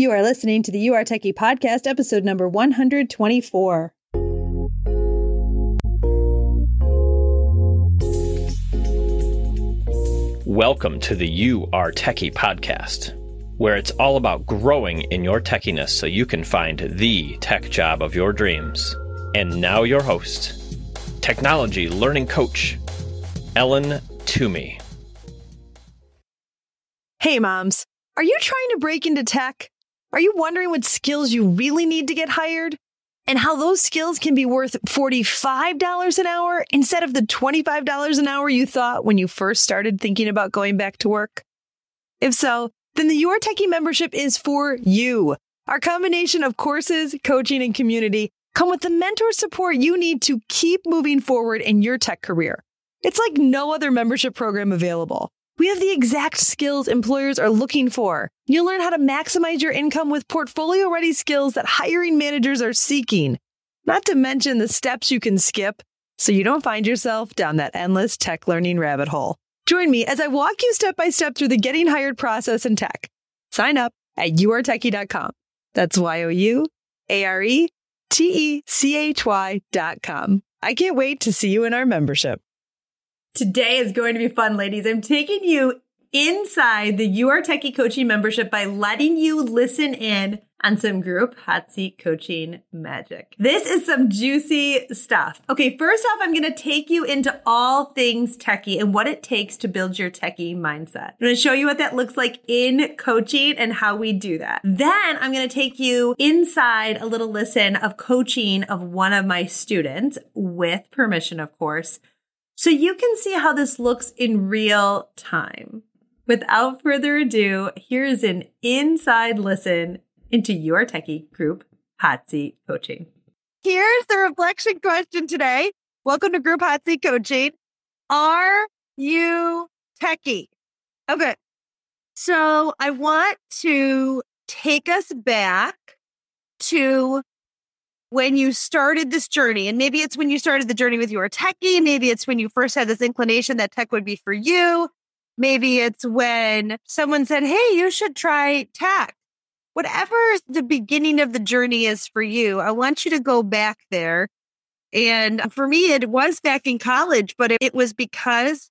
You are listening to the You Are Techy podcast, episode number 124. Welcome to the You Are Techy podcast, where it's all about growing in your techiness so you can find the tech job of your dreams. And now, your host, technology learning coach, Ellen Toomey. Hey, moms, are you trying to break into tech? Are you wondering what skills you really need to get hired? And how those skills can be worth $45 an hour instead of the $25 an hour you thought when you first started thinking about going back to work? If so, then the Your Techie membership is for you. Our combination of courses, coaching, and community come with the mentor support you need to keep moving forward in your tech career. It's like no other membership program available. We have the exact skills employers are looking for. You'll learn how to maximize your income with portfolio ready skills that hiring managers are seeking. Not to mention the steps you can skip so you don't find yourself down that endless tech learning rabbit hole. Join me as I walk you step by step through the getting hired process in tech. Sign up at youaretechy.com. That's Y O U A R E T E C H Y.com. I can't wait to see you in our membership. Today is going to be fun, ladies. I'm taking you inside the You Are Techy coaching membership by letting you listen in on some group hot seat coaching magic. This is some juicy stuff. Okay, first off, I'm going to take you into all things techie and what it takes to build your techie mindset. I'm going to show you what that looks like in coaching and how we do that. Then I'm going to take you inside a little listen of coaching of one of my students with permission, of course so you can see how this looks in real time. Without further ado, here is an inside listen into your techie group hot seat coaching. Here's the reflection question today. Welcome to group hot seat coaching. Are you techie? Okay. So I want to take us back to when you started this journey, and maybe it's when you started the journey with your techie, maybe it's when you first had this inclination that tech would be for you, maybe it's when someone said, Hey, you should try tech. Whatever the beginning of the journey is for you, I want you to go back there. And for me, it was back in college, but it was because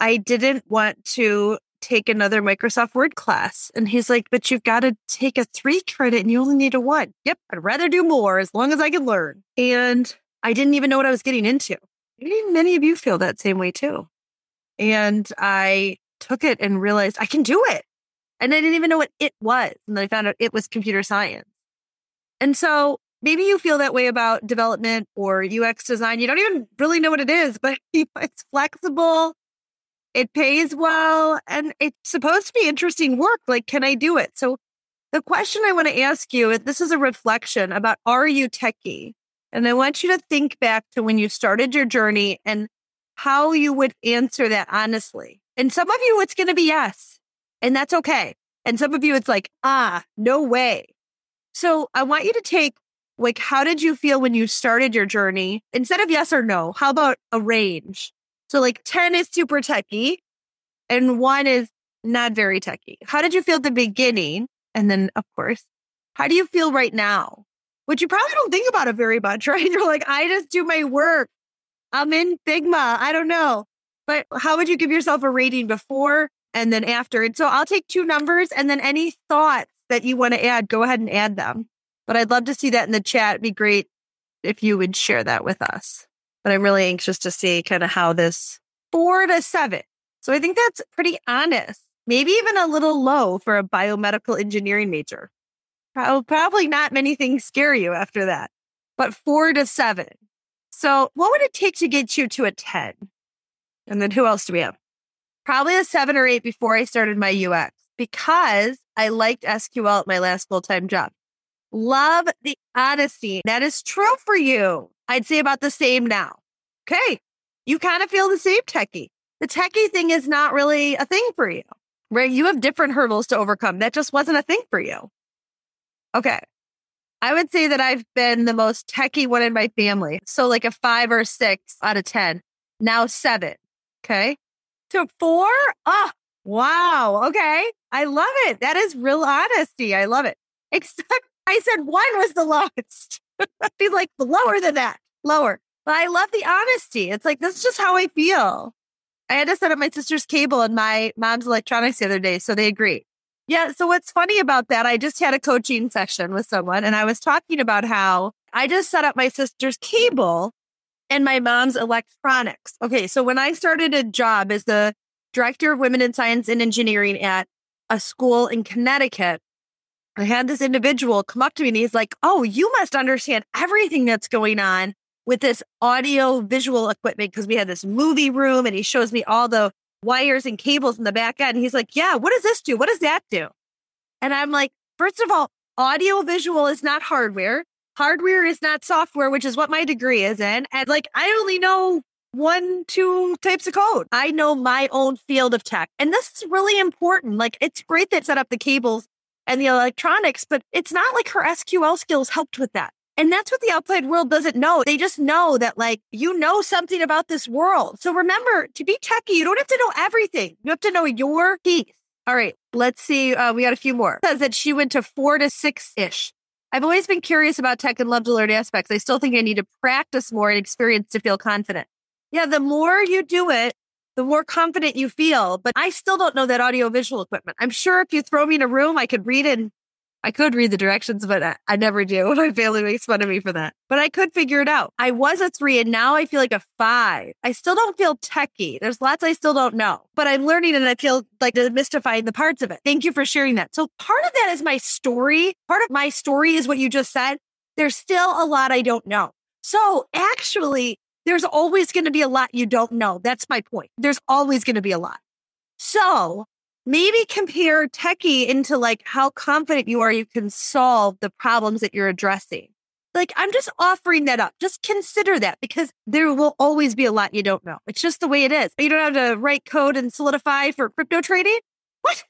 I didn't want to take another Microsoft Word class. And he's like, but you've got to take a three credit and you only need a one. Yep. I'd rather do more as long as I can learn. And I didn't even know what I was getting into. Maybe many of you feel that same way too. And I took it and realized I can do it. And I didn't even know what it was. And then I found out it was computer science. And so maybe you feel that way about development or UX design. You don't even really know what it is, but it's flexible it pays well and it's supposed to be interesting work. Like, can I do it? So the question I want to ask you, is this is a reflection about are you techie? And I want you to think back to when you started your journey and how you would answer that honestly. And some of you, it's going to be yes, and that's okay. And some of you, it's like, ah, no way. So I want you to take like, how did you feel when you started your journey? Instead of yes or no, how about a range? So like 10 is super techy and one is not very techy. How did you feel at the beginning? And then of course, how do you feel right now? Which you probably don't think about it very much, right? You're like, I just do my work. I'm in Figma. I don't know. But how would you give yourself a rating before and then after? And so I'll take two numbers and then any thoughts that you want to add, go ahead and add them. But I'd love to see that in the chat. It'd be great if you would share that with us but I'm really anxious to see kind of how this four to seven. So I think that's pretty honest, maybe even a little low for a biomedical engineering major. Probably not many things scare you after that, but four to seven. So what would it take to get you to a 10? And then who else do we have? Probably a seven or eight before I started my UX because I liked SQL at my last full time job. Love the honesty. That is true for you. I'd say about the same now. Okay. You kind of feel the same techie. The techie thing is not really a thing for you, right? You have different hurdles to overcome. That just wasn't a thing for you. Okay. I would say that I've been the most techie one in my family. So like a five or six out of 10, now seven. Okay. To four. Oh, wow. Okay. I love it. That is real honesty. I love it. Except I said one was the lowest. i Be like lower than that, lower. But I love the honesty. It's like, this is just how I feel. I had to set up my sister's cable and my mom's electronics the other day. So they agree. Yeah. So what's funny about that? I just had a coaching session with someone and I was talking about how I just set up my sister's cable and my mom's electronics. Okay. So when I started a job as the director of women in science and engineering at a school in Connecticut, I had this individual come up to me and he's like, Oh, you must understand everything that's going on with this audio visual equipment because we had this movie room and he shows me all the wires and cables in the back end. He's like, Yeah, what does this do? What does that do? And I'm like, First of all, audio visual is not hardware. Hardware is not software, which is what my degree is in. And like, I only know one, two types of code. I know my own field of tech. And this is really important. Like, it's great that set up the cables and the electronics, but it's not like her SQL skills helped with that. And that's what the outside world doesn't know. They just know that, like, you know something about this world. So remember to be techie, you don't have to know everything. You have to know your piece. All right, let's see. Uh, we got a few more. Says that she went to four to six ish. I've always been curious about tech and love to learn aspects. I still think I need to practice more and experience to feel confident. Yeah, the more you do it, the more confident you feel. But I still don't know that audio visual equipment. I'm sure if you throw me in a room, I could read and I could read the directions, but I, I never do. My family makes fun of me for that. But I could figure it out. I was a three and now I feel like a five. I still don't feel techie. There's lots I still don't know, but I'm learning and I feel like demystifying the parts of it. Thank you for sharing that. So part of that is my story. Part of my story is what you just said. There's still a lot I don't know. So actually, there's always going to be a lot you don't know. That's my point. There's always going to be a lot. So maybe compare techie into like how confident you are you can solve the problems that you're addressing. Like I'm just offering that up. Just consider that because there will always be a lot you don't know. It's just the way it is. You don't have to write code and Solidity for crypto trading. What?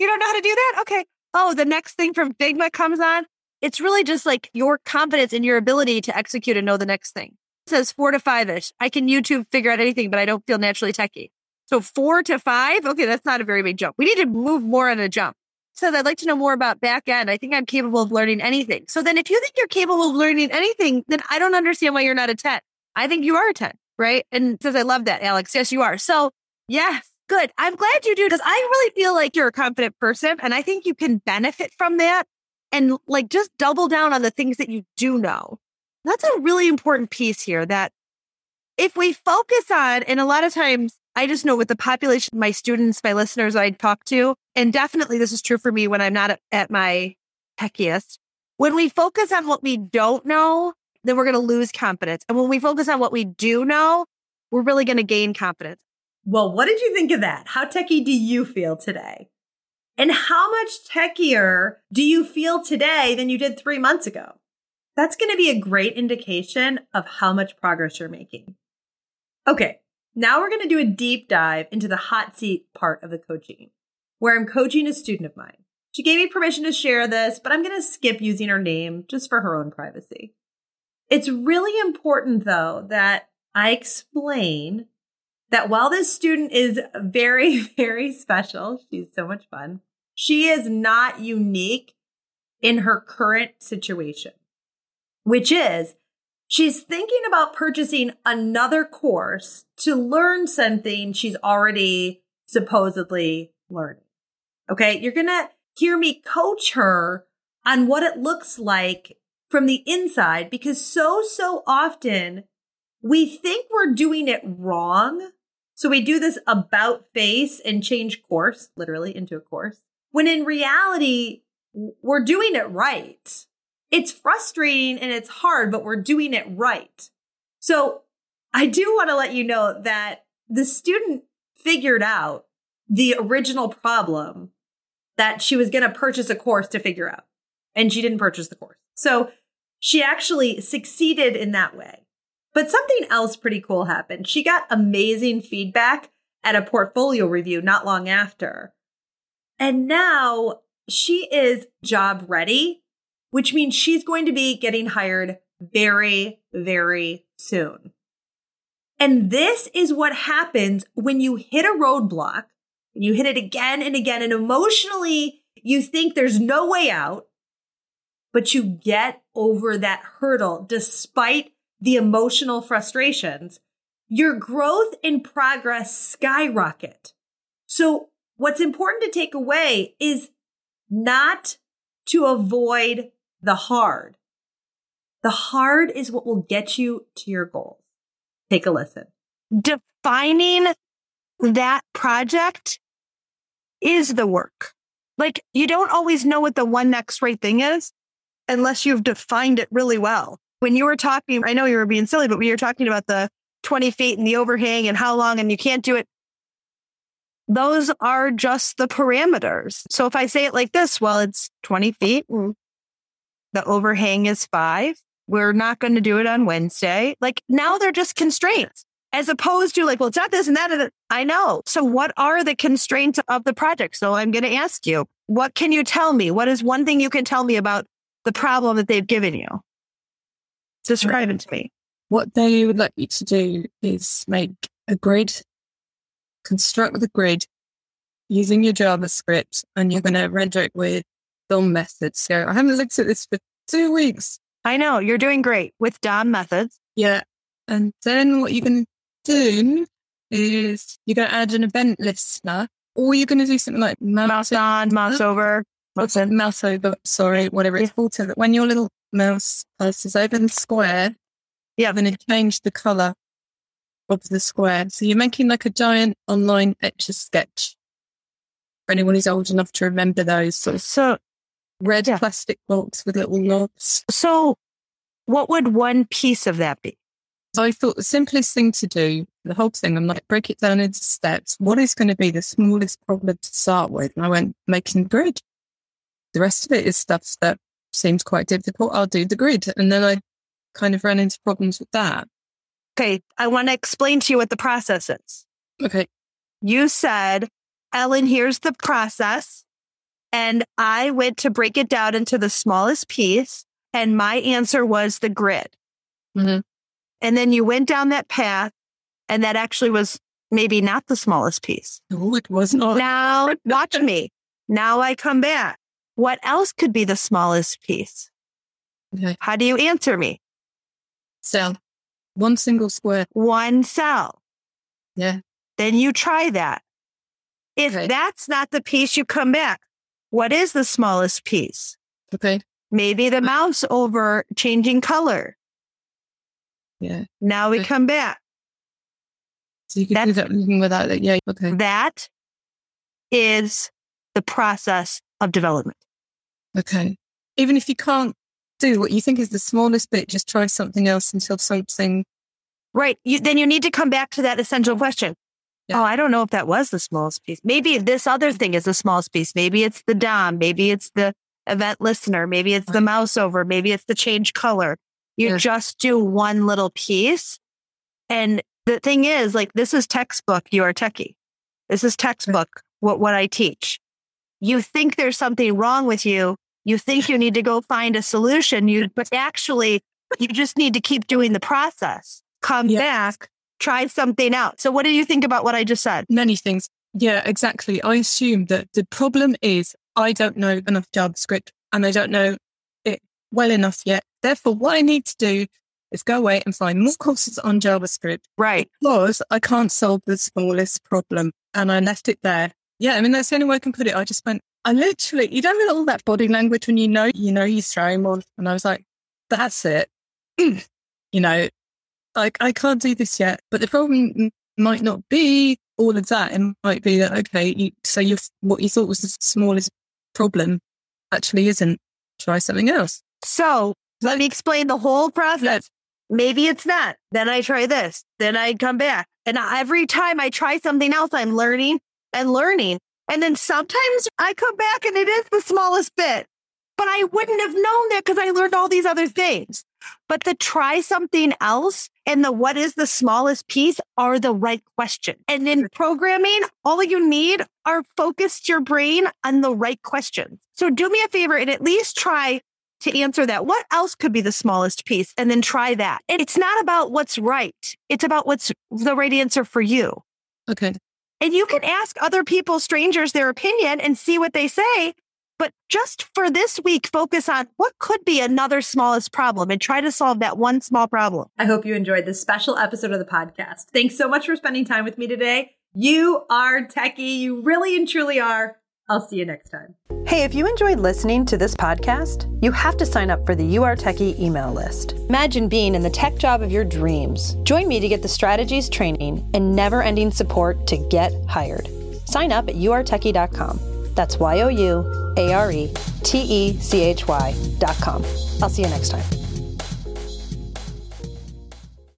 You don't know how to do that? Okay. Oh, the next thing from Figma comes on. It's really just like your confidence in your ability to execute and know the next thing. It says four to five ish. I can YouTube figure out anything, but I don't feel naturally techie. So four to five. Okay, that's not a very big jump. We need to move more on a jump. So I'd like to know more about back end. I think I'm capable of learning anything. So then if you think you're capable of learning anything, then I don't understand why you're not a 10. I think you are a 10, right? And says, I love that, Alex. Yes, you are. So yes, good. I'm glad you do because I really feel like you're a confident person and I think you can benefit from that and like just double down on the things that you do know. That's a really important piece here that if we focus on, and a lot of times I just know with the population, my students, my listeners I talk to, and definitely this is true for me when I'm not at my techiest. When we focus on what we don't know, then we're going to lose confidence. And when we focus on what we do know, we're really going to gain confidence. Well, what did you think of that? How techie do you feel today? And how much techier do you feel today than you did three months ago? That's going to be a great indication of how much progress you're making. Okay, now we're going to do a deep dive into the hot seat part of the coaching, where I'm coaching a student of mine. She gave me permission to share this, but I'm going to skip using her name just for her own privacy. It's really important, though, that I explain that while this student is very, very special, she's so much fun, she is not unique in her current situation, which is She's thinking about purchasing another course to learn something she's already supposedly learning. Okay. You're going to hear me coach her on what it looks like from the inside because so, so often we think we're doing it wrong. So we do this about face and change course, literally into a course, when in reality, we're doing it right it's frustrating and it's hard, but we're doing it right. So I do want to let you know that the student figured out the original problem that she was going to purchase a course to figure out. And she didn't purchase the course. So she actually succeeded in that way. But something else pretty cool happened. She got amazing feedback at a portfolio review not long after. And now she is job ready which means she's going to be getting hired very, very soon. And this is what happens when you hit a roadblock and you hit it again and again and emotionally you think there's no way out. but you get over that hurdle despite the emotional frustrations, your growth and progress skyrocket. So what's important to take away is not to avoid the hard. The hard is what will get you to your goals. Take a listen. Defining that project is the work. Like you don't always know what the one next right thing is unless you've defined it really well. When you were talking, I know you were being silly, but when you were talking about the 20 feet and the overhang and how long and you can't do it, those are just the parameters. So if I say it like this, well, it's 20 feet. The overhang is five. We're not going to do it on Wednesday. Like now they're just constraints as opposed to like, well, it's not this and that. And that. I know. So what are the constraints of the project? So I'm going to ask you, what can you tell me? What is one thing you can tell me about the problem that they've given you? Describe it to me. What they would like you to do is make a grid, construct the grid using your JavaScript, and you're going to render it with DOM methods. So I haven't looked at this for two weeks. I know you're doing great with DOM methods. Yeah. And then what you're going to do is you're going to add an event listener, or you're going to do something like mouse on, mouse over. What's it? Mouse over, sorry, whatever it's called. So that when your little mouse passes over the square, yeah, going to change the color of the square. So you're making like a giant online etch a sketch. For anyone who's old enough to remember those. So red yeah. plastic box with little knobs. So what would one piece of that be? So I thought the simplest thing to do, the whole thing, I'm like, break it down into steps. What is going to be the smallest problem to start with? And I went, making grid. The rest of it is stuff that seems quite difficult. I'll do the grid. And then I kind of ran into problems with that. Okay. I want to explain to you what the process is. Okay. You said, Ellen, here's the process. And I went to break it down into the smallest piece. And my answer was the grid. Mm-hmm. And then you went down that path, and that actually was maybe not the smallest piece. No, it was not. Now, watch me. Now I come back. What else could be the smallest piece? Okay. How do you answer me? Cell. One single square. One cell. Yeah. Then you try that. If okay. that's not the piece, you come back. What is the smallest piece? Okay. Maybe the uh-huh. mouse over changing color. Yeah. Now we come back. So you can do that without that. Yeah. Okay. That is the process of development. Okay. Even if you can't do what you think is the smallest bit, just try something else until something. Right. You, then you need to come back to that essential question. Yeah. Oh, I don't know if that was the smallest piece. Maybe this other thing is the smallest piece. Maybe it's the DOM. Maybe it's the event listener. Maybe it's the mouse over. Maybe it's the change color. You yeah. just do one little piece. And the thing is, like, this is textbook. You are techie. This is textbook. What, what I teach. You think there's something wrong with you. You think you need to go find a solution. You, but actually, you just need to keep doing the process. Come yeah. back, try something out. So what do you think about what I just said? Many things. Yeah, exactly. I assume that the problem is I don't know enough JavaScript and I don't know it well enough yet Therefore, what I need to do is go away and find more courses on JavaScript. Right. Because I can't solve the smallest problem. And I left it there. Yeah, I mean, that's the only way I can put it. I just went, I literally, you don't know all that body language when you know, you know, you're throwing one. And I was like, that's it. you know, like I can't do this yet. But the problem might not be all of that. It might be that, okay, you, so you what you thought was the smallest problem actually isn't. Try something else. So let me explain the whole process. Maybe it's not. Then I try this. Then I come back. And every time I try something else, I'm learning and learning. And then sometimes I come back and it is the smallest bit, but I wouldn't have known that because I learned all these other things. But the try something else and the what is the smallest piece are the right question. And in programming, all you need are focused your brain on the right questions. So do me a favor and at least try to answer that. What else could be the smallest piece? And then try that. And it's not about what's right. It's about what's the right answer for you. Okay. And you can ask other people, strangers, their opinion and see what they say. But just for this week, focus on what could be another smallest problem and try to solve that one small problem. I hope you enjoyed this special episode of the podcast. Thanks so much for spending time with me today. You are techie. You really and truly are. I'll see you next time. Hey, if you enjoyed listening to this podcast, you have to sign up for the You Are Techy email list. Imagine being in the tech job of your dreams. Join me to get the strategies, training, and never ending support to get hired. Sign up at youaretechy.com. That's Y O U A R E T E C H Y.com. I'll see you next time.